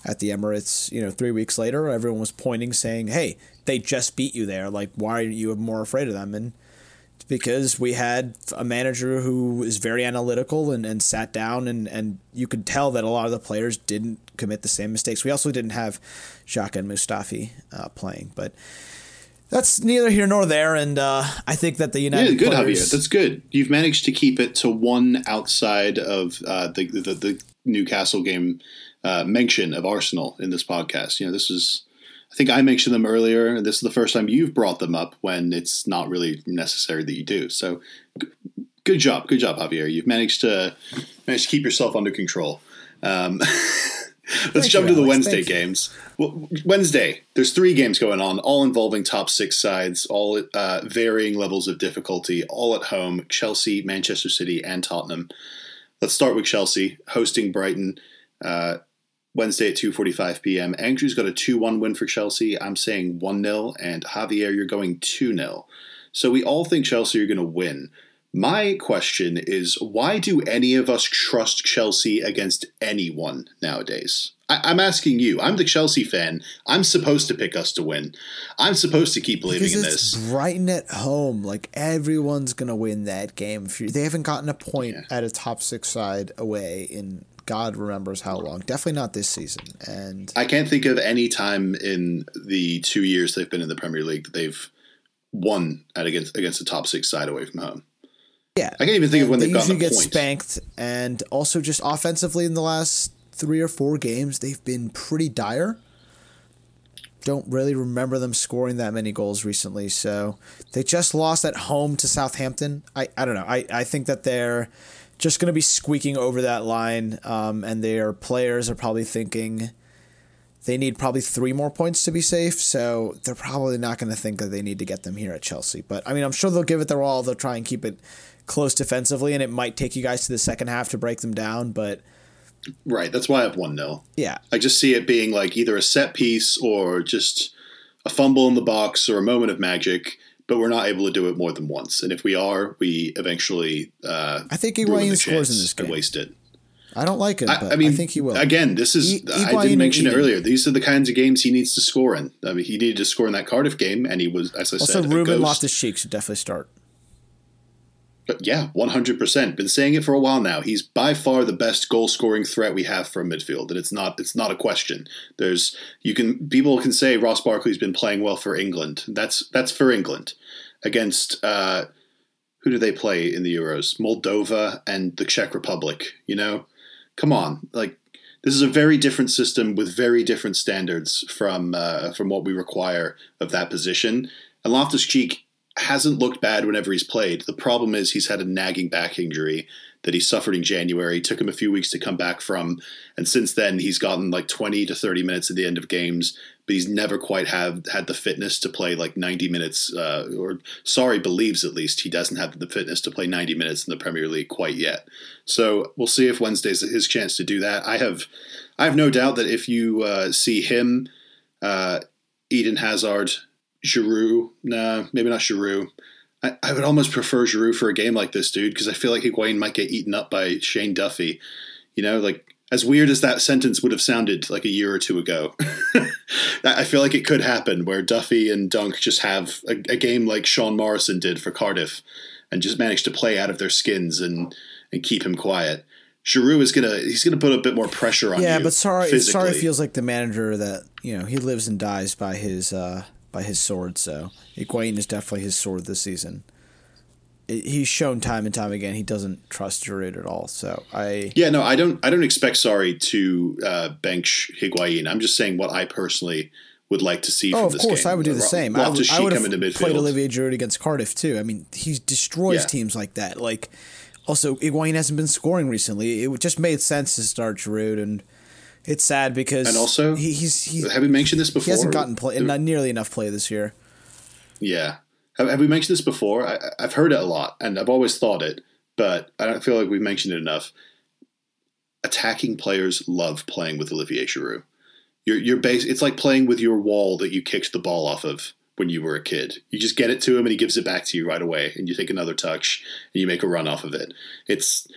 at the Emirates, you know, three weeks later, everyone was pointing, saying, "Hey, they just beat you there. Like, why are you more afraid of them?" And because we had a manager who is very analytical and, and sat down and, and you could tell that a lot of the players didn't commit the same mistakes. We also didn't have Xhaka and Mustafi uh, playing, but That's neither here nor there, and uh, I think that the United Yeah, good, players, Javier. That's good. You've managed to keep it to one outside of uh, the, the the Newcastle game uh, mention of Arsenal in this podcast. You know, this is. I think I mentioned them earlier. and This is the first time you've brought them up when it's not really necessary that you do. So, good job, good job, Javier. You've managed to managed to keep yourself under control. Um, let's Thank jump to the Alex. Wednesday Thank games. Well, Wednesday, there's three games going on, all involving top six sides, all uh, varying levels of difficulty, all at home. Chelsea, Manchester City, and Tottenham. Let's start with Chelsea hosting Brighton. Uh, Wednesday at 2:45 p.m. Andrew's got a 2-1 win for Chelsea. I'm saying 1-0 and Javier you're going 2-0. So we all think Chelsea are going to win. My question is why do any of us trust Chelsea against anyone nowadays? I, I'm asking you. I'm the Chelsea fan. I'm supposed to pick us to win. I'm supposed to keep believing in it's this. Brighton at home. Like everyone's gonna win that game. They haven't gotten a point Yeah. at a top six side away in God remembers how long. Definitely not this season. And I can't think of any time in the two years they've been in the Premier League that they've won at against against a top six side away from home. yeah, I can't even think of when they they've gotten usually a get point. spanked. And also just offensively in the last three or four games, they've been pretty dire. Don't really remember them scoring that many goals recently. So they just lost at home to Southampton. I, I don't know. I, I think that they're just going to be squeaking over that line. Um, and their players are probably thinking they need probably three more points to be safe. So they're probably not going to think that they need to get them here at Chelsea. But I mean, I'm sure they'll give it their all. They'll try and keep it close defensively, and it might take you guys to the second half to break them down. But Right. That's why I have one nil. yeah, I just see it being like either a set piece or just a fumble in the box or a moment of magic, but we're not able to do it more than once. And if we are, we eventually uh, I think Higuain scores in this game. waste it. I don't like it. I, I mean, I think he will. Again, this is E- I didn't mention it earlier. These are the kinds of games he needs to score in. I mean, he needed to score in that Cardiff game, and he was, as I also, said, a Ruben. Loftus Cheek should definitely start. But yeah, one hundred percent. Been saying it for a while now. He's by far the best goal scoring threat we have from midfield, and it's not it's not a question. There's you can people can say Ross Barkley's been playing well for England. That's that's for England against uh, who do they play in the Euros? Moldova and the Czech Republic. You know, come on, like this is a very different system with very different standards from uh, from what we require of that position. And Loftus Cheek hasn't looked bad whenever he's played. The problem is he's had a nagging back injury that he suffered in January. It took him a few weeks to come back from, and since then he's gotten like 20 to 30 minutes at the end of games, but he's never quite have had the fitness to play like 90 minutes. Uh, or sorry, believes at least he doesn't have the fitness to play 90 minutes in the Premier League quite yet. So we'll see if Wednesday's his chance to do that. I have, I have no doubt that if you uh, see him, uh, Eden Hazard, Giroud, nah, maybe not Giroud. I, I would almost prefer Giroud for a game like this, dude, because I feel like Higuain might get eaten up by Shane Duffy. You know, like as weird as that sentence would have sounded like a year or two ago, I feel like it could happen where Duffy and Dunk just have a, a game like Sean Morrison did for Cardiff, and just manage to play out of their skins and and keep him quiet. Giroud is gonna he's gonna put a bit more pressure on yeah, but sorry, physically. Sarri feels like the manager that you know he lives and dies by his uh, by his sword. So Higuain is definitely his sword this season. It, he's shown time and time again he doesn't trust Giroud at all. So I Yeah, no, I don't. I don't expect Sarri to uh, bench Higuain. I'm just saying what I personally would like to see. Oh, from of course, game. I would do the Ro- same. I would, I would have played Olivier Giroud against Cardiff too. I mean, he destroys Yeah. teams like that. Like, also, Higuain hasn't been scoring recently. It just made sense to start Giroud, and it's sad because And also, he, he's he, Have we mentioned this before? he hasn't gotten play, not nearly enough play this year. Yeah. Have, have we mentioned this before? I, I've heard it a lot, and I've always thought it, but I don't feel like we've mentioned it enough. Attacking players love playing with Olivier Giroud. You're, you're base, it's like playing with your wall that you kicked the ball off of when you were a kid. You just get it to him, and he gives it back to you right away, and you take another touch, and you make a run off of it. It's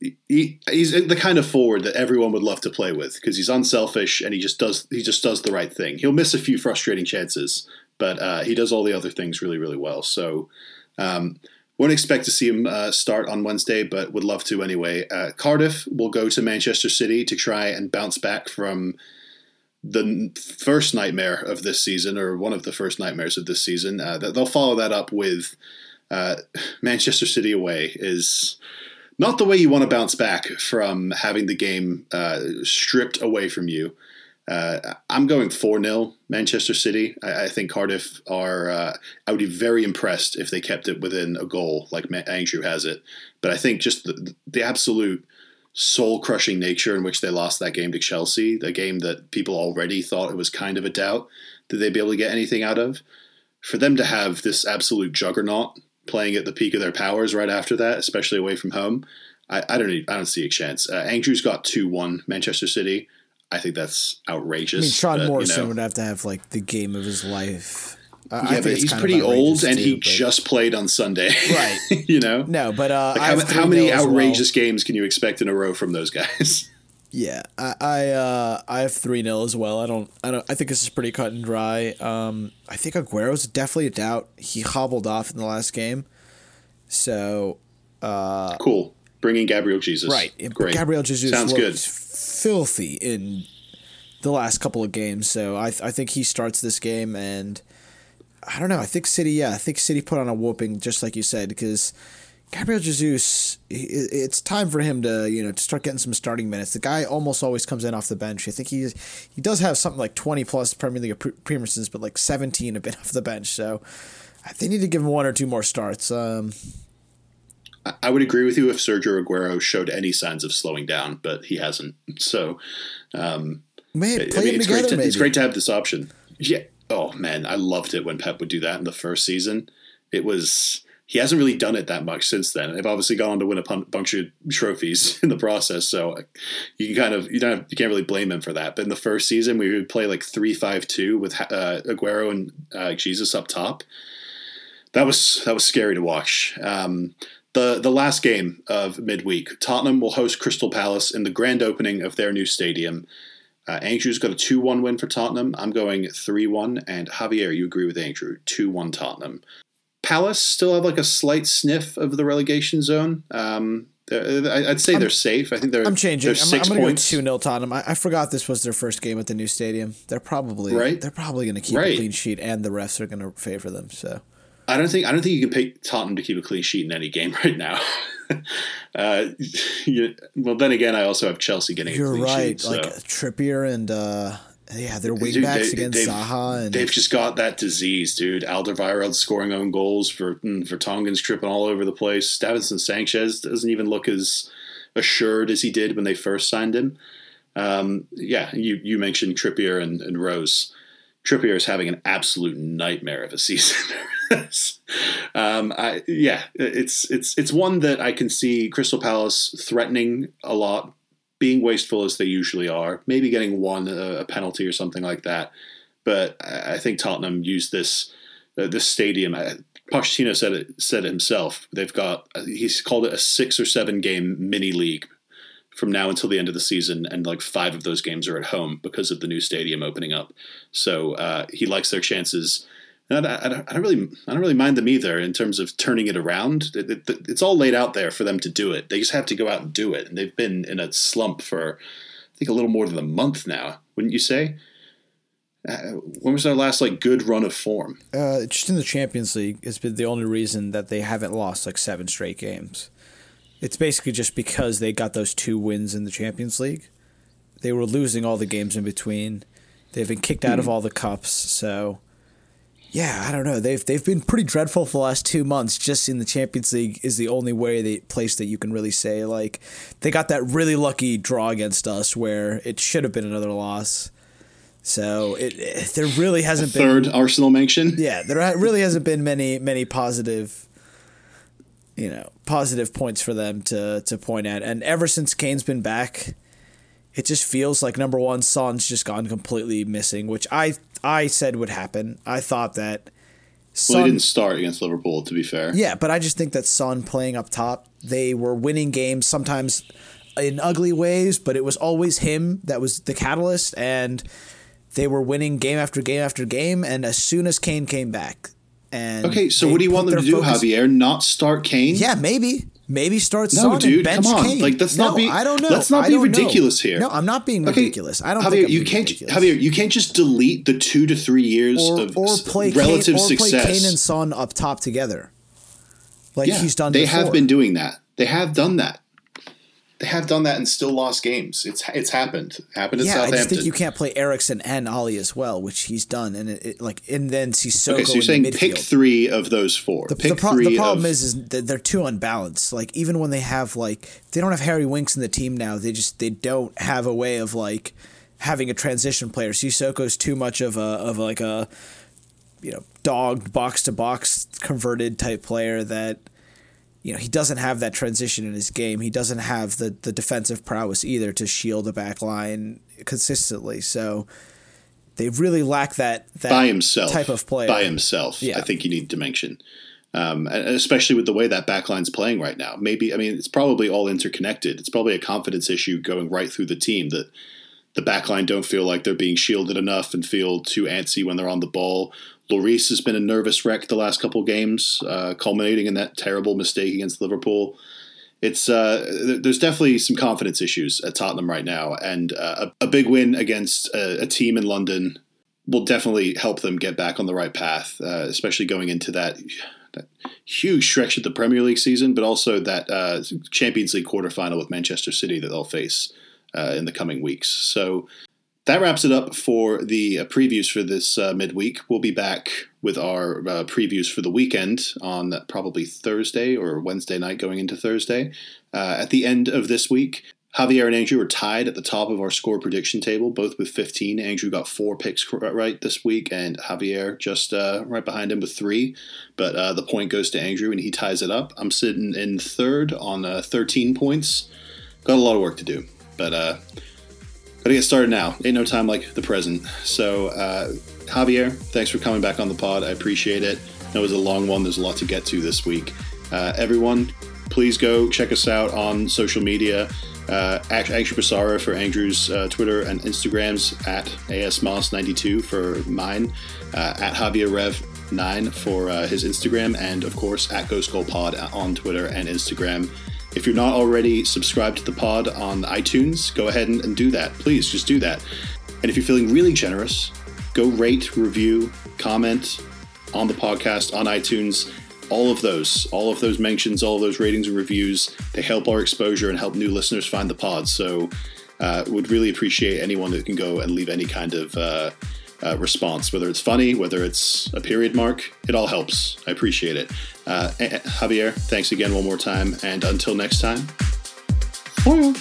he, he's the kind of forward that everyone would love to play with because he's unselfish and he just does he just does the right thing. He'll miss a few frustrating chances, but uh, he does all the other things really really well. So um, won't expect to see him uh, start on Wednesday, but would love to anyway. Uh, Cardiff will go to Manchester City to try and bounce back from the first nightmare of this season, or one of the first nightmares of this season. Uh, they'll follow that up with uh, Manchester City away is not the way you want to bounce back from having the game uh, stripped away from you. Uh, I'm going 4 0 Manchester City. I, I, think Cardiff are, uh, I would be very impressed if they kept it within a goal like Andrew has it. But I think just the, the absolute soul crushing nature in which they lost that game to Chelsea, the game that people already thought it was kind of a doubt that they'd be able to get anything out of. For them to have this absolute juggernaut playing at the peak of their powers right after that, especially away from home, I, I don't I don't see a chance. Uh, Andrew's got two one Manchester City. I think that's outrageous. I mean, Sean but, Morrison you know, would have to have like the game of his life. Uh, yeah, but he's pretty old, and too, he but... just played on Sunday. Right. you know. No, but uh, like how, how many outrageous well. games can you expect in a row from those guys? Yeah, I I, uh, I have three 0 as well. I don't I don't I think this is pretty cut and dry. Um, I think Aguero's definitely a doubt. He hobbled off in the last game, so uh, cool. Bringing Gabriel Jesus, right? Great. Gabriel Jesus sounds good filthy in the last couple of games. So I I think he starts this game, and I don't know. I think City, yeah, I think City put on a whooping, just like you said, because Gabriel Jesus, it's time for him to you know to start getting some starting minutes. The guy almost always comes in off the bench. I think he he does have something like twenty plus Premier League appearances, but like seventeen have been off the bench. So they need to give him one or two more starts. Um, I would agree with you if Sergio Aguero showed any signs of slowing down, but he hasn't. So, um, man, play I mean, it's together, great to, It's great to have this option. Yeah. Oh man, I loved it when Pep would do that in the first season. It was he hasn't really done it that much since then. They've obviously gone on to win a bunch of trophies in the process, so you can kind of you don't have, you can't really blame him for that. But in the first season, we would play like three five two with uh, Aguero and uh, Jesus up top. That was that was scary to watch. Um, the the last game of midweek, Tottenham will host Crystal Palace in the grand opening of their new stadium. Uh, Andrew's got a 2 1 win for Tottenham. I'm going 3 1. And Javier, you agree with Andrew. 2 1 Tottenham. Palace still have like a slight sniff of the relegation zone. Um, I'd say I'm, they're safe. I think they're. I'm changing. They're 6 I'm, I'm going to go two 0 Tottenham. I, I, forgot this was their first game at the new stadium. They're probably right. They're probably going to keep right. a clean sheet, and the refs are going to favor them. So I don't think I don't think you can pick Tottenham to keep a clean sheet in any game right now. uh, you, well, then again, I also have Chelsea getting. You're right, sheet, like. Trippier and uh, yeah, their wingbacks against they've, Zaha. And... They've just got that disease, dude. Alderweireld scoring own goals for mm, for Tongan's tripping all over the place. Davinson Sanchez doesn't even look as assured as he did when they first signed him. Um, yeah, you you mentioned Trippier and, and Rose. Trippier is having an absolute nightmare of a season. um, I, yeah, it's it's it's one that I can see Crystal Palace threatening a lot, being wasteful as they usually are, maybe getting one a, penalty or something like that. But I think Tottenham used this uh, this stadium. Uh, Pochettino said it said it himself. They've got he's called it a six or seven game mini league from now until the end of the season, and like five of those games are at home because of the new stadium opening up. So uh, he likes their chances. I, I, I, don't really, I don't really mind them either in terms of turning it around. It, it, it's all laid out there for them to do it. They just have to go out and do it, and they've been in a slump for, I think, a little more than a month now. Wouldn't you say? Uh, when was their last like good run of form? Uh, just in the Champions League has been the only reason that they haven't lost like seven straight games. It's basically just because they got those two wins in the Champions League. They were losing all the games in between. They've been kicked out mm. of hmm. all the cups, so yeah, I don't know. They've they've been pretty dreadful for the last two months. Just in the Champions League is the only way the place that you can really say like they got that really lucky draw against us where it should have been another loss. So it, it there really hasn't A been third Arsenal mention. Yeah, there really hasn't been many many positive you know, positive points for them to to point at. And ever since Kane's been back, it just feels like number one, Son's just gone completely missing, which I I said would happen. I thought that. Son, well, he didn't start against Liverpool, to be fair. Yeah, but I just think that Son playing up top, they were winning games sometimes in ugly ways, but it was always him that was the catalyst, and they were winning game after game after game. And as soon as Kane came back, and okay, so what do you want them to do, focus. Javier? Not start Kane? Yeah, maybe. Maybe start No, Son dude, come on. Kane. Like, let's no, not be- I don't know. let's not be don't know. ridiculous here. No, I'm not being Okay, ridiculous. I don't Javier, you can't, ridiculous. Javier, you can't just delete the two to three years or, of or play relative Kane, or success. play Kane and Son up top together, like yeah, he's done. They before. have been doing that. They have done that. They have done that and still lost games. It's it's happened. Happened at Yeah, I just think you can't play Eriksen and Alli as well, which he's done, and it, it like and then Sissoko okay, so you're saying midfield. pick three of those four. The, the, pro- the problem of, is, is that they're too unbalanced. Like even when they have like they don't have Harry Winks in the team now. They just they don't have a way of like having a transition player. Sissoko's too much of a of like a you know dogged box to box converted type player that you know he doesn't have that transition in his game. He doesn't have the the defensive prowess either to shield the back line consistently. So they really lack that that by himself type of player. by himself. Yeah. I think you need dimension. um, especially with the way that backline's playing right now. Maybe I mean it's probably all interconnected. It's probably a confidence issue going right through the team that the backline don't feel like they're being shielded enough and feel too antsy when they're on the ball. Lloris has been a nervous wreck the last couple games, uh, culminating in that terrible mistake against Liverpool. It's uh, th- there's definitely some confidence issues at Tottenham right now, and uh, a, a big win against a, a team in London will definitely help them get back on the right path, uh, especially going into that that huge stretch of the Premier League season, but also that uh, Champions League quarterfinal with Manchester City that they'll face uh, in the coming weeks. So that wraps it up for the uh, previews for this uh, midweek. We'll be back with our uh, previews for the weekend on probably Thursday or Wednesday night going into Thursday. Uh, at the end of this week, Javier and Andrew are tied at the top of our score prediction table, both with 15. Andrew got four picks right this week, and Javier just uh, right behind him with three. But uh, the point goes to Andrew, and he ties it up. I'm sitting in third on uh, 13 points. Got a lot of work to do, but uh, Gotta get started now. Ain't no time like the present. So, uh, Javier, thanks for coming back on the pod. I appreciate it. It was a long one. There's a lot to get to this week. Uh, everyone, please go check us out on social media. Uh, Angry Basara for Andrew's uh, Twitter and Instagrams at ASMoss92 for mine, uh, at Javier Rev 9 for uh, his Instagram, and of course at Ghost Goal Pod on Twitter and Instagram. If you're not already subscribed to the pod on iTunes, go ahead and, and do that. Please just do that. And if you're feeling really generous, go rate, review, comment on the podcast on iTunes. All of those, all of those mentions, all of those ratings and reviews, they help our exposure and help new listeners find the pod. So, uh, would really appreciate anyone that can go and leave any kind of uh, uh, response, whether it's funny, whether it's a period mark. It all helps. I appreciate it. Uh, Javier, thanks again one more time, and until next time. Foil.